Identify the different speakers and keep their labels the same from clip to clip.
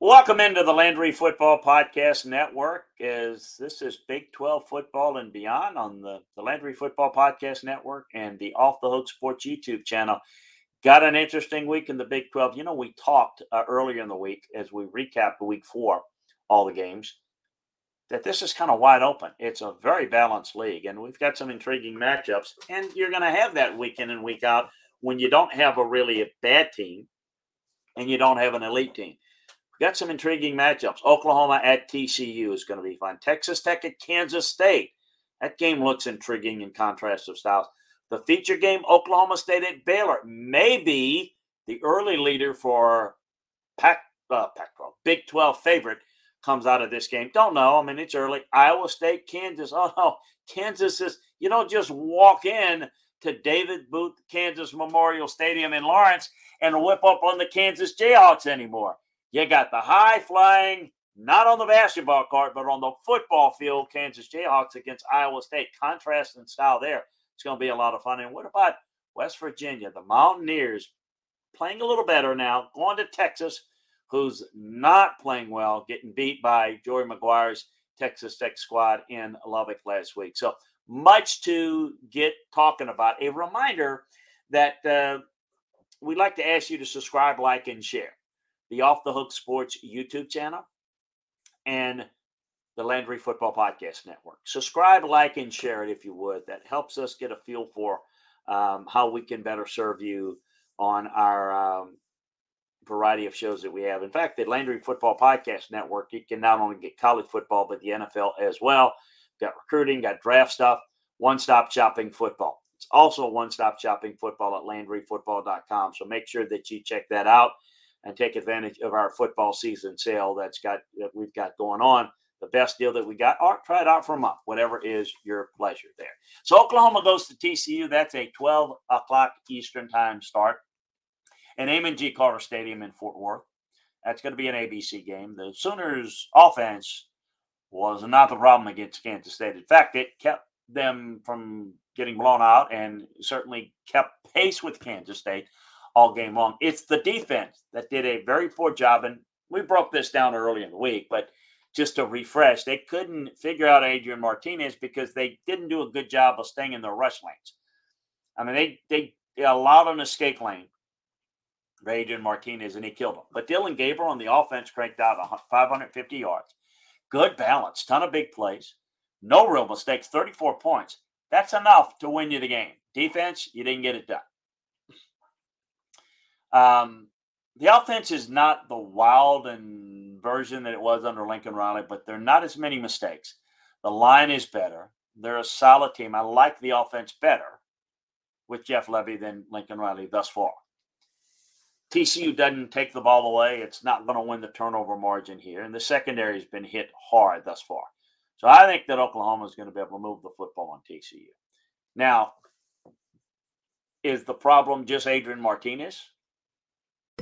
Speaker 1: Welcome into the Landry Football Podcast Network. As this is Big 12 football and beyond on the, the Landry Football Podcast Network and the Off the Hook Sports YouTube channel. Got an interesting week in the Big 12. You know, we talked uh, earlier in the week as we recapped week four, all the games, that this is kind of wide open. It's a very balanced league, and we've got some intriguing matchups. And you're going to have that week in and week out when you don't have a really a bad team and you don't have an elite team. Got some intriguing matchups. Oklahoma at TCU is going to be fun. Texas Tech at Kansas State. That game looks intriguing in contrast of styles. The feature game, Oklahoma State at Baylor, may be the early leader for Pac, uh, Pac 12, Big 12 favorite comes out of this game. Don't know. I mean, it's early. Iowa State, Kansas. Oh, no. Kansas is, you don't just walk in to David Booth Kansas Memorial Stadium in Lawrence and whip up on the Kansas Jayhawks anymore. You got the high flying, not on the basketball court, but on the football field, Kansas Jayhawks against Iowa State. Contrast in style there. It's going to be a lot of fun. And what about West Virginia, the Mountaineers, playing a little better now, going to Texas, who's not playing well, getting beat by Joey McGuire's Texas Tech squad in Lubbock last week. So much to get talking about. A reminder that uh, we'd like to ask you to subscribe, like, and share the Off the Hook Sports YouTube channel and the Landry Football Podcast Network. Subscribe, like, and share it if you would. That helps us get a feel for um, how we can better serve you on our um, variety of shows that we have. In fact, the Landry Football Podcast Network, you can not only get college football, but the NFL as well. Got recruiting, got draft stuff, one stop shopping football. It's also one stop shopping football at LandryFootball.com. So make sure that you check that out and take advantage of our football season sale that's got that we've got going on the best deal that we got, or try it out for a month, whatever is your pleasure there. So Oklahoma goes to TCU. That's a 12 o'clock Eastern time start. And Amon G. Carter Stadium in Fort Worth. That's going to be an ABC game. The Sooners' offense was not the problem against Kansas State. In fact, it kept them from getting blown out and certainly kept pace with Kansas State all game long. It's the defense that did a very poor job. And we broke this down early in the week, but just to refresh. They couldn't figure out Adrian Martinez because they didn't do a good job of staying in their rush lanes. I mean, they they, they allowed an escape lane for Adrian Martinez and he killed him. But Dillon Gabriel on the offense cranked out 550 yards. Good balance, ton of big plays, no real mistakes, 34 points. That's enough to win you the game. Defense, you didn't get it done. Um, the offense is not the wild and version that it was under Lincoln Riley, but there are not as many mistakes. The line is better. They're a solid team. I like the offense better with Jeff Lebby than Lincoln Riley thus far. TCU doesn't take the ball away. It's not going to win the turnover margin here. And the secondary has been hit hard thus far. So I think that Oklahoma is going to be able to move the football on TCU. Now, is the problem just Adrian Martinez?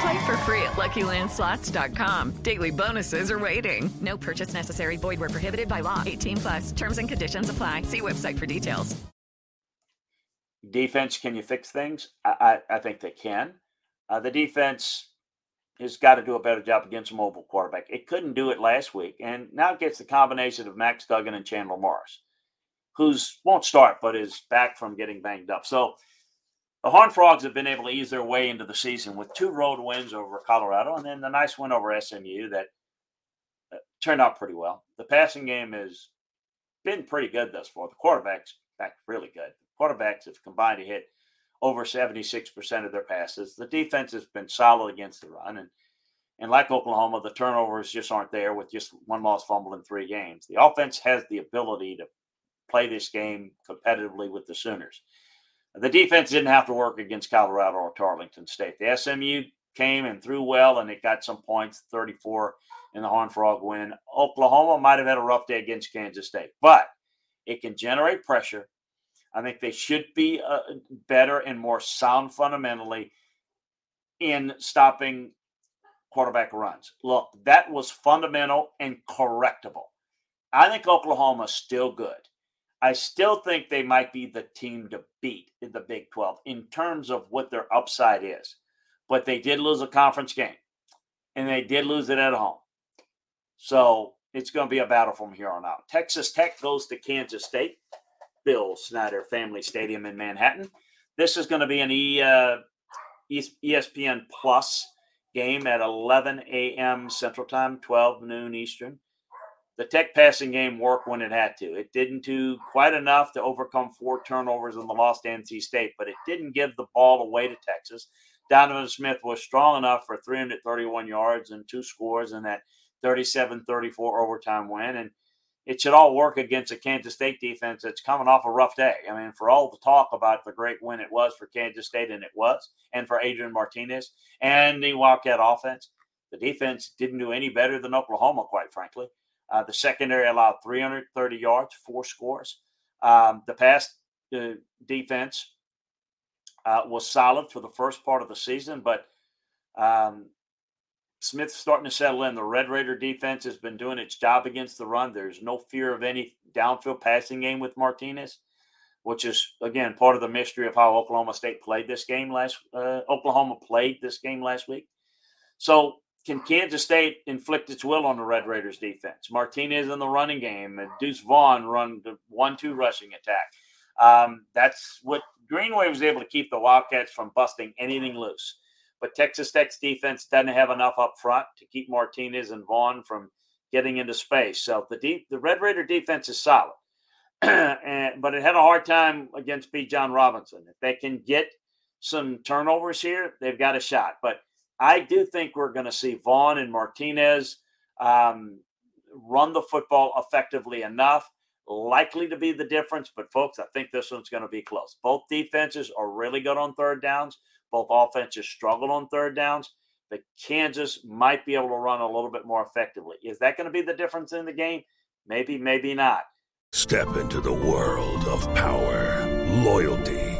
Speaker 2: Play for free at LuckyLandSlots.com. Daily bonuses are waiting. No purchase necessary. Void where prohibited by law. 18 plus. Terms and conditions apply. See website for details.
Speaker 1: Defense, can you fix things? I, I, I think they can. Uh, the defense has got to do a better job against a mobile quarterback. It couldn't do it last week, and now it gets the combination of Max Duggan and Chandler Morris, who's won't start but is back from getting banged up. So the Horned Frogs have been able to ease their way into the season with two road wins over Colorado and then the nice win over SMU that uh, turned out pretty well. The passing game has been pretty good thus far. The quarterbacks back really good. The quarterbacks have combined to hit over 76% of their passes. The defense has been solid against the run. And, and like Oklahoma, the turnovers just aren't there with just one lost fumble in three games. The offense has the ability to play this game competitively with the Sooners. The defense didn't have to work against Colorado or Tarleton State. The SMU came and threw well, and it got some points 34 in the Horn Frog win. Oklahoma might have had a rough day against Kansas State, but it can generate pressure. I think they should be uh, better and more sound fundamentally in stopping quarterback runs. Look, that was fundamental and correctable. I think Oklahoma's still good. I still think they might be the team to beat in the Big 12 in terms of what their upside is. But they did lose a conference game and they did lose it at home. So it's going to be a battle from here on out. Texas Tech goes to Kansas State, Bill Snyder Family Stadium in Manhattan. This is going to be an e, uh, ESPN Plus game at 11 a.m. Central Time, 12 noon Eastern the Tech passing game worked when it had to. It didn't do quite enough to overcome four turnovers in the loss to NC State, but it didn't give the ball away to Texas. Donovan Smith was strong enough for 331 yards and two scores in that 37 34 overtime win. And it should all work against a Kansas State defense that's coming off a rough day. I mean, for all the talk about the great win it was for Kansas State, and it was, and for Adrian Martinez and the Wildcat offense, the defense didn't do any better than Oklahoma, quite frankly. Uh, the secondary allowed 330 yards, four scores. Um, the pass uh, defense uh, was solid for the first part of the season, but um, Smith's starting to settle in. The Red Raider defense has been doing its job against the run. There's no fear of any downfield passing game with Martinez, which is again part of the mystery of how Oklahoma State played this game last. Uh, Oklahoma played this game last week, so can Kansas State inflict its will on the Red Raiders defense? Martinez in the running game, Deuce Vaughn run the one-two rushing attack. Um, that's what Greenway was able to keep the Wildcats from busting anything loose. But Texas Tech's defense doesn't have enough up front to keep Martinez and Vaughn from getting into space. So the deep, the Red Raider defense is solid, and, but it had a hard time against Bijan Robinson. If they can get some turnovers here, they've got a shot. But I do think we're going to see Vaughn and Martinez um, run the football effectively enough. Likely to be the difference, but folks, I think this one's going to be close. Both defenses are really good on third downs. Both offenses struggle on third downs. But Kansas might be able to run a little bit more effectively. Is that going to be the difference in the game? Maybe, maybe not.
Speaker 3: Step into the world of power, loyalty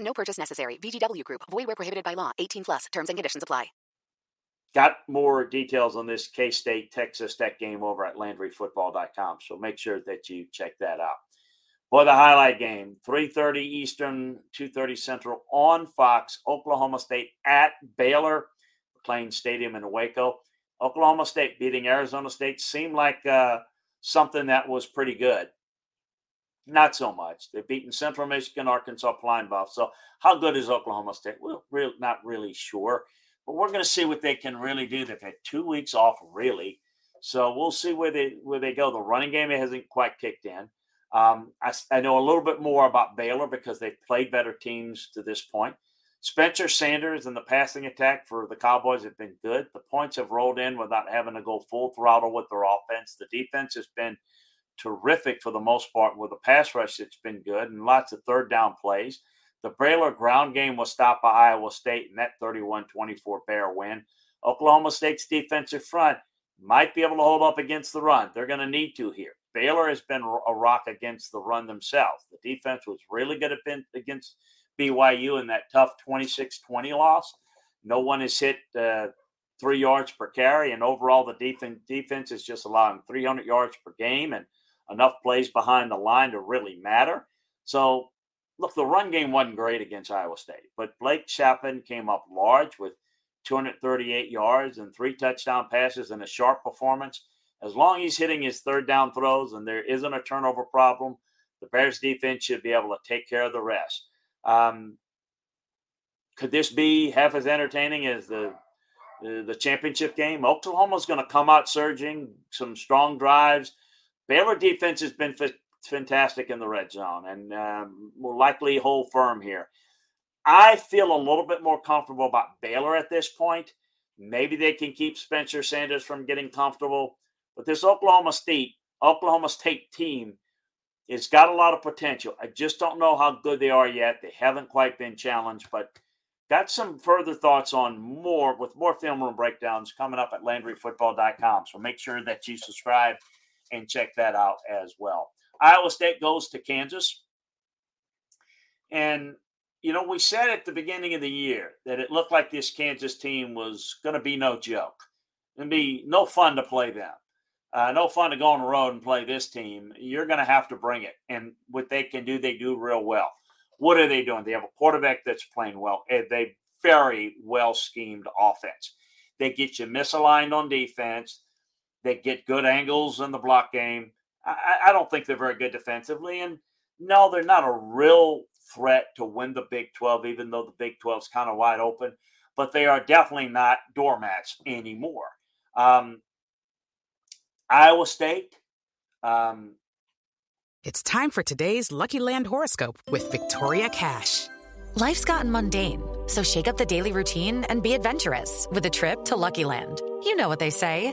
Speaker 4: No purchase necessary. VGW Group. Void where prohibited by law. 18 plus. Terms and conditions apply.
Speaker 1: Got more details on this K State Texas Tech game over at LandryFootball.com. So make sure that you check that out. For the highlight game, 3:30 Eastern, 2:30 Central on Fox. Oklahoma State at Baylor, McLane Stadium in Waco. Oklahoma State beating Arizona State seemed like uh, something that was pretty good. Not so much. They've beaten Central Michigan, Arkansas, Pine Bluff. So how good is Oklahoma State? We're real, not really sure, but we're going to see what they can really do. They've had two weeks off, really, so we'll see where they where they go. The running game hasn't quite kicked in. Um, I, I know a little bit more about Baylor because they've played better teams to this point. Spencer Sanders and the passing attack for the Cowboys have been good. The points have rolled in without having to go full throttle with their offense. The defense has been terrific for the most part with a pass rush that's been good and lots of third down plays. The Baylor ground game was stopped by Iowa State in that 31 24 Bear win. Oklahoma State's defensive front might be able to hold up against the run. They're going to need to here. Baylor has been a rock against the run themselves. The defense was really good against BYU in that tough 26 20 loss. No one has hit uh, three yards per carry, and overall, the defense, defense is just allowing 300 yards per game and enough plays behind the line to really matter. So, look, the run game wasn't great against Iowa State, but Blake Shapen came up large with 238 yards and three touchdown passes and a sharp performance. As long as he's hitting his third down throws and there isn't a turnover problem, the Bears defense should be able to take care of the rest. Um, could this be half as entertaining as the the, the championship game? Oklahoma's going to come out surging, some strong drives Baylor defense has been f- fantastic in the red zone and um, will likely hold firm here. I feel a little bit more comfortable about Baylor at this point. Maybe they can keep Spencer Sanders from getting comfortable, but this Oklahoma State Oklahoma State team has got a lot of potential. I just don't know how good they are yet. They haven't quite been challenged, but got some further thoughts on more with more film room breakdowns coming up at LandryFootball.com. So make sure that you subscribe and check that out as well. Iowa State goes to Kansas. And, you know, we said at the beginning of the year that it looked like this Kansas team was going to be no joke. It'd be no fun to play them. Uh, no fun to go on the road and play this team. You're going to have to bring it. And what they can do, they do real well. What are they doing? They have a quarterback that's playing well. They very well schemed offense. They get you misaligned on defense. They get good angles in the block game. I, I don't think they're very good defensively. And no, they're not a real threat to win the Big 12, even though the Big 12 is kind of wide open. But they are definitely not doormats anymore. Um, Iowa State. Um,
Speaker 5: it's time for today's Lucky Land horoscope with Victoria Cash.
Speaker 6: Life's gotten mundane, so shake up the daily routine and be adventurous with a trip to Lucky Land. You know what they say.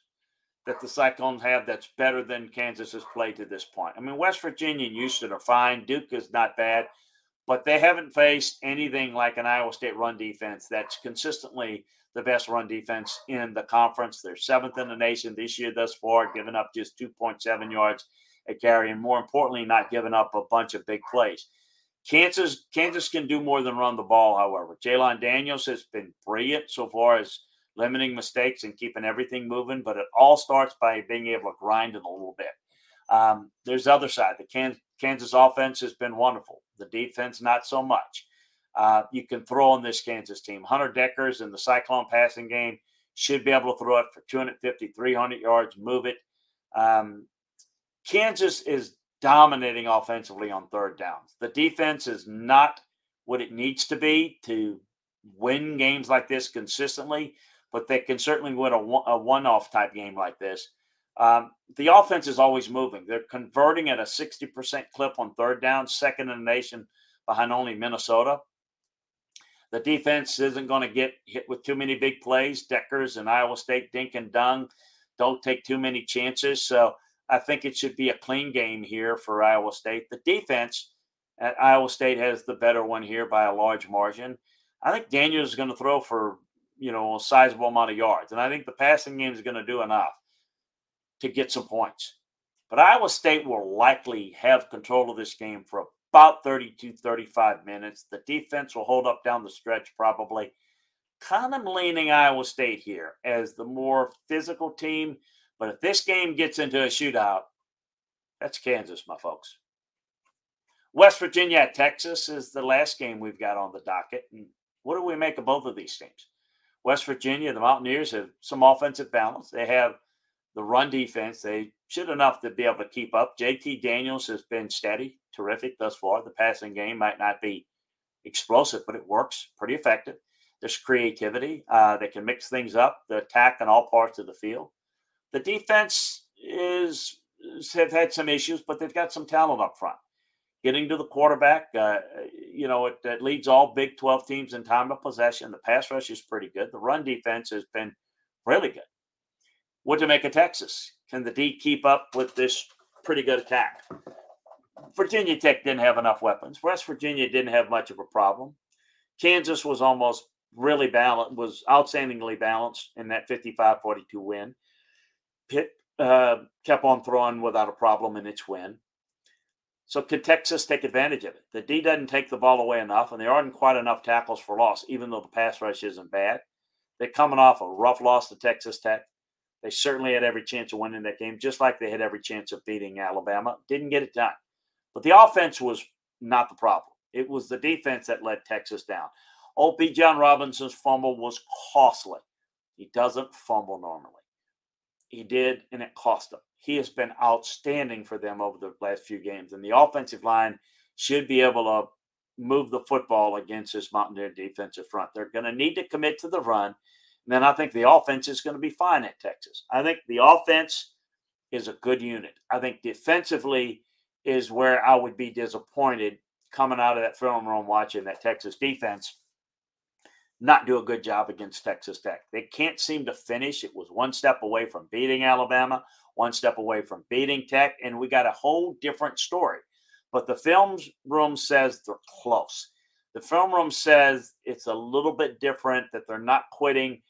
Speaker 1: that the Cyclones have that's better than Kansas has played to this point. I mean, West Virginia and Houston are fine. Duke is not bad, but they haven't faced anything like an Iowa State run defense that's consistently the best run defense in the conference. They're seventh in the nation this year thus far, giving up just 2.7 yards a carry, and more importantly, not giving up a bunch of big plays. Kansas, Kansas can do more than run the ball, however. Jalon Daniels has been brilliant so far as limiting mistakes and keeping everything moving. But it all starts by being able to grind it a little bit. Um, there's the other side. The Kansas offense has been wonderful. The defense, not so much. Uh, you can throw on this Kansas team. Hunter Dekkers in the Cyclone passing game should be able to throw it for 250, 300 yards, move it. Um, Kansas is dominating offensively on third downs. The defense is not what it needs to be to win games like this consistently but they can certainly win a, a one-off type game like this. Um, the offense is always moving. They're converting at a 60% clip on third down, second in the nation behind only Minnesota. The defense isn't going to get hit with too many big plays. Dekkers and Iowa State, Dink and Dunk don't take too many chances. So I think it should be a clean game here for Iowa State. The defense at Iowa State has the better one here by a large margin. I think Daniels is going to throw for you know a sizable amount of yards, and I think the passing game is going to do enough to get some points. But Iowa State will likely have control of this game for about 32, 35 minutes. The defense will hold up down the stretch probably. Kind of leaning Iowa State here as the more physical team. But if this game gets into a shootout, that's Kansas, my folks. West Virginia at Texas is the last game we've got on the docket. And what do we make of both of these teams? West Virginia, the Mountaineers have some offensive balance. They have the run defense. They should enough to be able to keep up. JT Daniels has been steady, terrific thus far. The passing game might not be explosive, but it works pretty effective. There's creativity. Uh, they can mix things up, the attack in all parts of the field. The defense is have had some issues, but they've got some talent up front getting to the quarterback. Uh, you know, it, it, leads all Big 12 teams in time of possession. The pass rush is pretty good. The run defense has been really good. What to make of Texas? Can the D keep up with this pretty good attack? Virginia Tech didn't have enough weapons. West Virginia didn't have much of a problem. Kansas was almost really balanced, was outstandingly balanced in that 55 42 win. Pitt uh, kept on throwing without a problem in its win. So could Texas take advantage of it? The D doesn't take the ball away enough, and there aren't quite enough tackles for loss, even though the pass rush isn't bad. They're coming off a rough loss to Texas Tech. They certainly had every chance of winning that game, just like they had every chance of beating Alabama. Didn't get it done. But the offense was not the problem. It was the defense that let Texas down. Old John Robinson's fumble was costly. He doesn't fumble normally. He did, and it cost him he has been outstanding for them over the last few games. And the offensive line should be able to move the football against this Mountaineer defensive front. They're going to need to commit to the run. And then I think the offense is going to be fine at Texas. I think the offense is a good unit. I think defensively is where I would be disappointed coming out of that film room watching that Texas defense not do a good job against Texas Tech. They can't seem to finish. It was one step away from beating Alabama, one step away from beating Tech, and we got a whole different story. But the film room says they're close. The film room says it's a little bit different, that they're not quitting.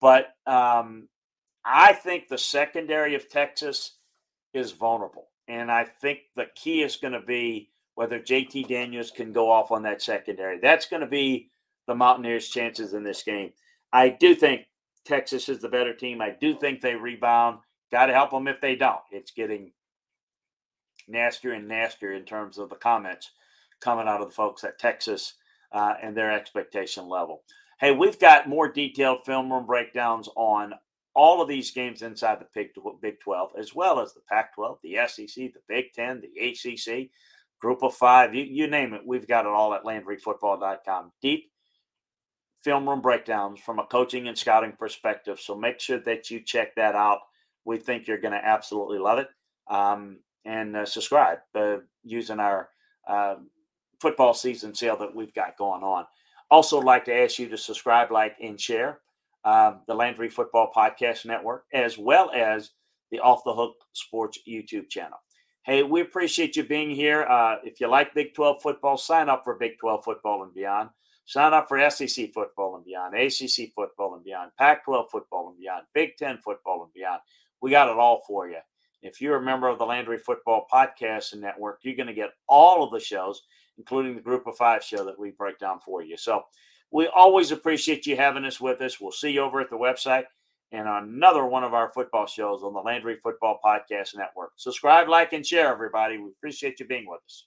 Speaker 1: But um, I think the secondary of Texas is vulnerable. And I think the key is going to be whether JT Daniels can go off on that secondary. That's going to be the Mountaineers' chances in this game. I do think Texas is the better team. I do think they rebound. Got to help them if they don't. It's getting nastier and nastier in terms of the comments coming out of the folks at Texas uh, and their expectation level. Hey, we've got more detailed film room breakdowns on all of these games inside the Big 12, as well as the Pac 12, the SEC, the Big 10, the ACC, Group of Five, you, you name it. We've got it all at LandryFootball.com. Deep film room breakdowns from a coaching and scouting perspective. So make sure that you check that out. We think you're going to absolutely love it. Um, and uh, subscribe uh, using our uh, football season sale that we've got going on. Also, like to ask you to subscribe, like, and share um, the Landry Football Podcast Network, as well as the Off the Hook Sports YouTube channel. Hey, we appreciate you being here. Uh, if you like Big 12 football, sign up for Big 12 football and beyond. Sign up for SEC football and beyond, ACC football and beyond, Pac 12 football and beyond, Big 10 football and beyond. We got it all for you. If you're a member of the Landry Football Podcast Network, you're going to get all of the shows, including the Group of Five show that we break down for you. So we always appreciate you having us with us. We'll see you over at the website and another one of our football shows on the Landry Football Podcast Network. Subscribe, like, and share, everybody. We appreciate you being with us.